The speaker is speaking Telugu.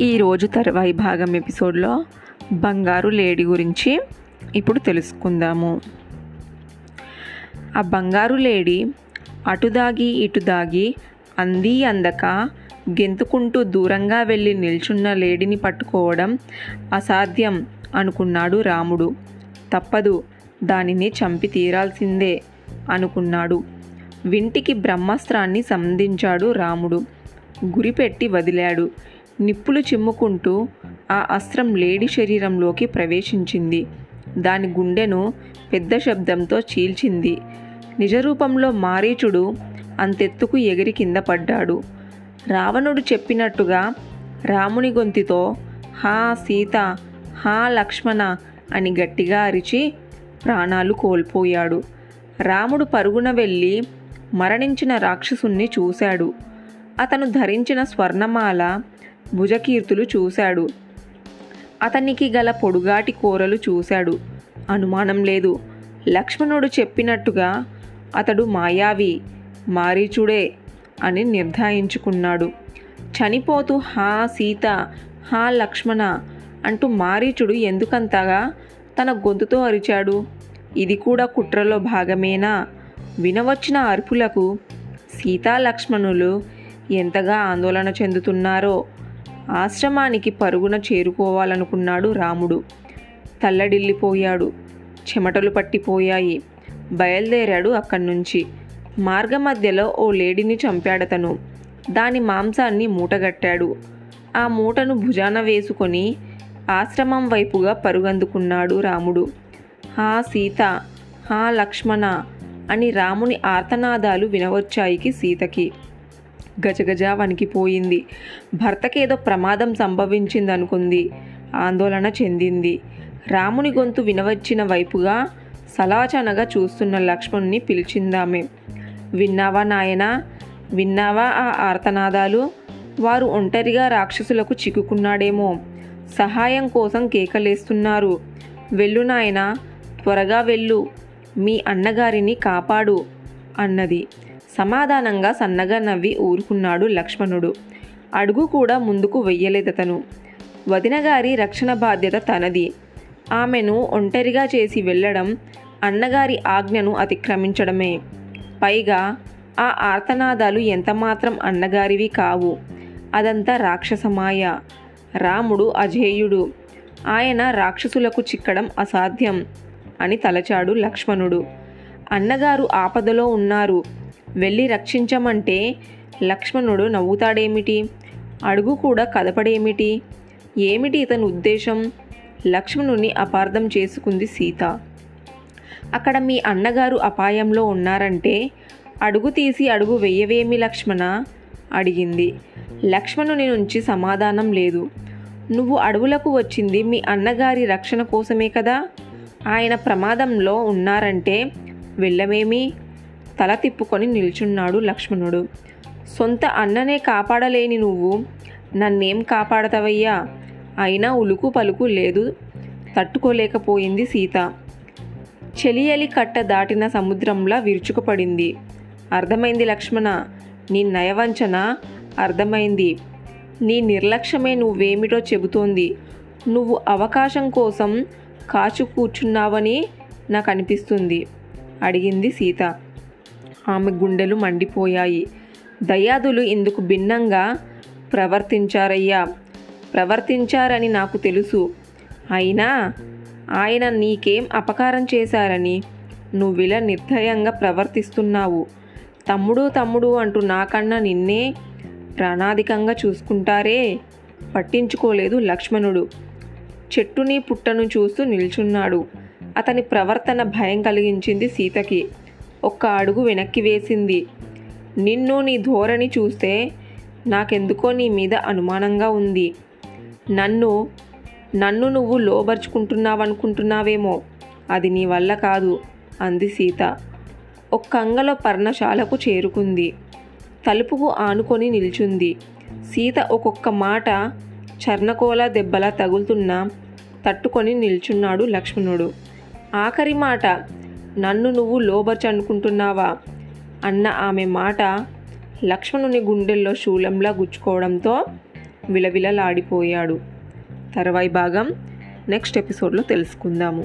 ఈరోజు తర్వాయి భాగం ఎపిసోడ్లో బంగారు లేడీ గురించి ఇప్పుడు తెలుసుకుందాము. ఆ బంగారు లేడీ అటు దాగి ఇటు దాగి అంది అందక గెంతుకుంటూ దూరంగా వెళ్ళి నిల్చున్న లేడీని పట్టుకోవడం అసాధ్యం అనుకున్నాడు రాముడు. తప్పదు దానిని చంపి తీరాల్సిందే అనుకున్నాడు. వింటికి బ్రహ్మాస్త్రాన్ని సంధించాడు రాముడు. గురిపెట్టి వదిలాడు. నిప్పులు చిమ్ముకుంటూ ఆ అస్త్రం లేడీ శరీరంలోకి ప్రవేశించింది. దాని గుండెను పెద్ద శబ్దంతో చీల్చింది. నిజరూపంలో మారీచుడు అంతెత్తుకు ఎగిరి కింద పడ్డాడు. రావణుడు చెప్పినట్టుగా రాముని గొంతుతో హా సీత హా లక్ష్మణ అని గట్టిగా అరిచి ప్రాణాలు కోల్పోయాడు. రాముడు పరుగున వెళ్ళి మరణించిన రాక్షసుణ్ణి చూశాడు. అతను ధరించిన స్వర్ణమాల భుజకీర్తులు చూశాడు. అతనికి గల పొడుగాటి కూరలు చూశాడు. అనుమానం లేదు. లక్ష్మణుడు చెప్పినట్టుగా అతడు మాయావి మారీచుడే అని నిర్ధారించుకున్నాడు. చనిపోతూ హా సీత హా లక్ష్మణ అంటూ మారీచుడు ఎందుకంతగా తన గొంతుతో అరిచాడు? ఇది కూడా కుట్రలో భాగమేనా? వినవచ్చిన అరుపులకు సీతా లక్ష్మణులు ఎంతగా ఆందోళన చెందుతున్నారో ఆశ్రమానికి పరుగున చేరుకోవాలనుకున్నాడు రాముడు. తల్లడిల్లిపోయాడు. చెమటలు పట్టిపోయాయి. బయలుదేరాడు అక్కడి నుంచి మార్గమధ్యలో ఓ లేడీని చంపాడతను. దాని మాంసాన్ని మూటగట్టాడు. ఆ మూటను భుజాన వేసుకొని ఆశ్రమం వైపుగా పరుగందుకున్నాడు రాముడు. హా సీత! హా లక్ష్మణ! అని రాముని ఆర్తనాదాలు వినవచ్చాయికి సీతకి. గజగజ వణికిపోయింది భర్తకేదో ప్రమాదం సంభవించిందనుకుంది. ఆందోళన చెందింది. రాముని గొంతు వినవచ్చిన వైపుగా సలాచనగా చూస్తున్న లక్ష్మణ్ణి పిలిచిందామె. విన్నావా నాయనా? విన్నావా ఆ ఆర్తనాదాలు? వారు ఒంటరిగా రాక్షసులకు చిక్కుకున్నాడేమో. సహాయం కోసం కేకలేస్తున్నారు. వెళ్ళు నాయనా త్వరగా వెళ్ళు. మీ అన్నగారిని కాపాడు అన్నది. సమాధానంగా సన్నగా నవ్వి ఊరుకున్నాడు లక్ష్మణుడు. అడుగు కూడా ముందుకు వెయ్యలేదతను. వదినగారి రక్షణ బాధ్యత తనది. ఆమెను ఒంటరిగా చేసి వెళ్ళడం అన్నగారి ఆజ్ఞను అతిక్రమించడమే. పైగా ఆ ఆర్తనాదాలు ఎంతమాత్రం అన్నగారివి కావు. అదంతా రాక్షసమాయ. రాముడు అజేయుడు. ఆయన రాక్షసులకు చిక్కడం అసాధ్యం అని తలచాడు లక్ష్మణుడు. అన్నగారు ఆపదలో ఉన్నారు. వెళ్ళి రక్షించమంటే లక్ష్మణుడు నవ్వుతాడేమిటి? అడుగు కూడా కదపడేమిటి? ఏమిటి ఇతని ఉద్దేశం? లక్ష్మణుని అపార్థం చేసుకుంది సీత. అక్కడ మీ అన్నగారు అపాయంలో ఉన్నారంటే అడుగు తీసి అడుగు వెయ్యవేమి లక్ష్మణ? అడిగింది. లక్ష్మణుని నుంచి సమాధానం లేదు. నువ్వు అడవులకు వచ్చింది మీ అన్నగారి రక్షణ కోసమే కదా? ఆయన ప్రమాదంలో ఉన్నారంటే వెళ్ళమేమి? తల తిప్పుకొని నిల్చున్నాడు లక్ష్మణుడు. సొంత అన్ననే కాపాడలేని నువ్వు. నన్నేం కాపాడతావయ్యా? అయినా ఉలుకు పలుకు లేదు. తట్టుకోలేకపోయింది సీత. చెలియలి కట్ట దాటిన సముద్రంలా విరుచుకుపడింది. అర్థమైంది లక్ష్మణ నీ నయవంచన అర్థమైంది. నీ నిర్లక్ష్యమే నువ్వేమిటో చెబుతోంది. నువ్వు అవకాశం కోసం కాచు కూర్చున్నావని నాకు అనిపిస్తుంది అడిగింది సీత. ఆమె గుండెలు మండిపోయాయి. దయాదులు ఇందుకు భిన్నంగా ప్రవర్తించారయ్యా. ప్రవర్తించారని నాకు తెలుసు. అయినా ఆయన నీకేం అపకారం చేశారని నువ్విలా నిర్దయంగా ప్రవర్తిస్తున్నావు. తమ్ముడు తమ్ముడు అంటూ నాకన్నా నిన్నే ప్రాణాధికంగా చూసుకుంటారే? పట్టించుకోలేదు లక్ష్మణుడు. చెట్టుని పుట్టను చూస్తూ నిల్చున్నాడు. అతని ప్రవర్తన భయం కలిగించింది సీతకి. ఒక్క అడుగు వెనక్కి వేసింది. నిన్ను నీ ధోరణి చూస్తే నాకెందుకో నీ మీద అనుమానంగా ఉంది. నన్ను నన్ను నువ్వు లోబరుచుకుంటున్నావనుకుంటున్నావేమో. అది నీ వల్ల కాదు అంది సీత. ఒక్కంగల పర్ణశాలకు చేరుకుంది. తలుపుకు ఆనుకొని నిల్చుంది. సీత ఒక్కొక్క మాట చర్ణకోల దెబ్బలా తగులుతున్నా తట్టుకొని నిల్చున్నాడు లక్ష్మణుడు. ఆఖరి మాట నన్ను నువ్వు లోబర్చు అనుకుంటున్నావా అన్న ఆమె మాట లక్ష్మణుని గుండెల్లో శూలంలా గుచ్చుకోవడంతో విలవిలలాడిపోయాడు. తర్వాయి భాగం నెక్స్ట్ ఎపిసోడ్లో తెలుసుకుందాము.